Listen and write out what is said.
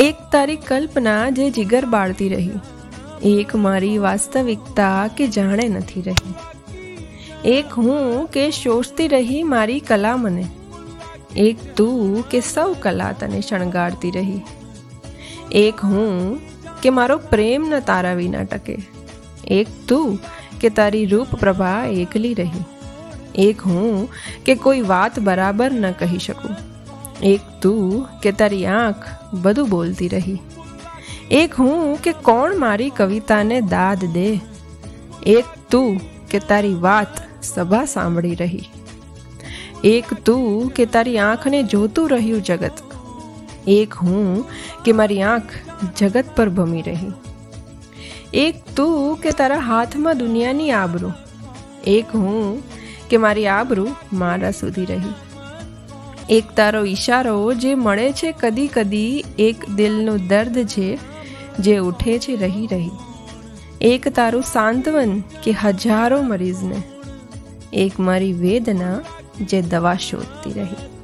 એક તારી કલ્પના જે જીગર બાળતી રહી. એક મારી વાસ્તવિકતા કે જાણે નથી રહી. એક હું કે શોષતી રહી મારી કલા મને. એક તું કે સૌ કલા તને શણગારતી રહી. એક હું કે મારો પ્રેમ ન તારા વિના ટકે. એક તું કે તારી રૂપ પ્રભા એકલી રહી. એક હું કે કોઈ વાત બરાબર ન કહી શકું. એક તું કે તારી આંખ બધું બોલતી રહી. એક હું કે કોણ મારી કવિતાને દાદ દે. એક તું કે તારી વાત સભા સાંભળી રહી. એક તું કે તારી આંખને જોતું રહ્યું જગત. એક હું કે મારી આંખ જગત પર ભમી રહી. એક તું કે તારા હાથમાં દુનિયાની આબરૂ. એક હું કે મારી આબરૂ મારા સુધી રહી. એક તારો ઈશારો જે મળે છે કદી કદી, એક દિલનું દર્દ છે જે ઉઠે છે રહી રહી. એક તારું સાંત્વન કે હજારો મરીઝને. એક મારી વેદના જે દવા શોધતી રહી.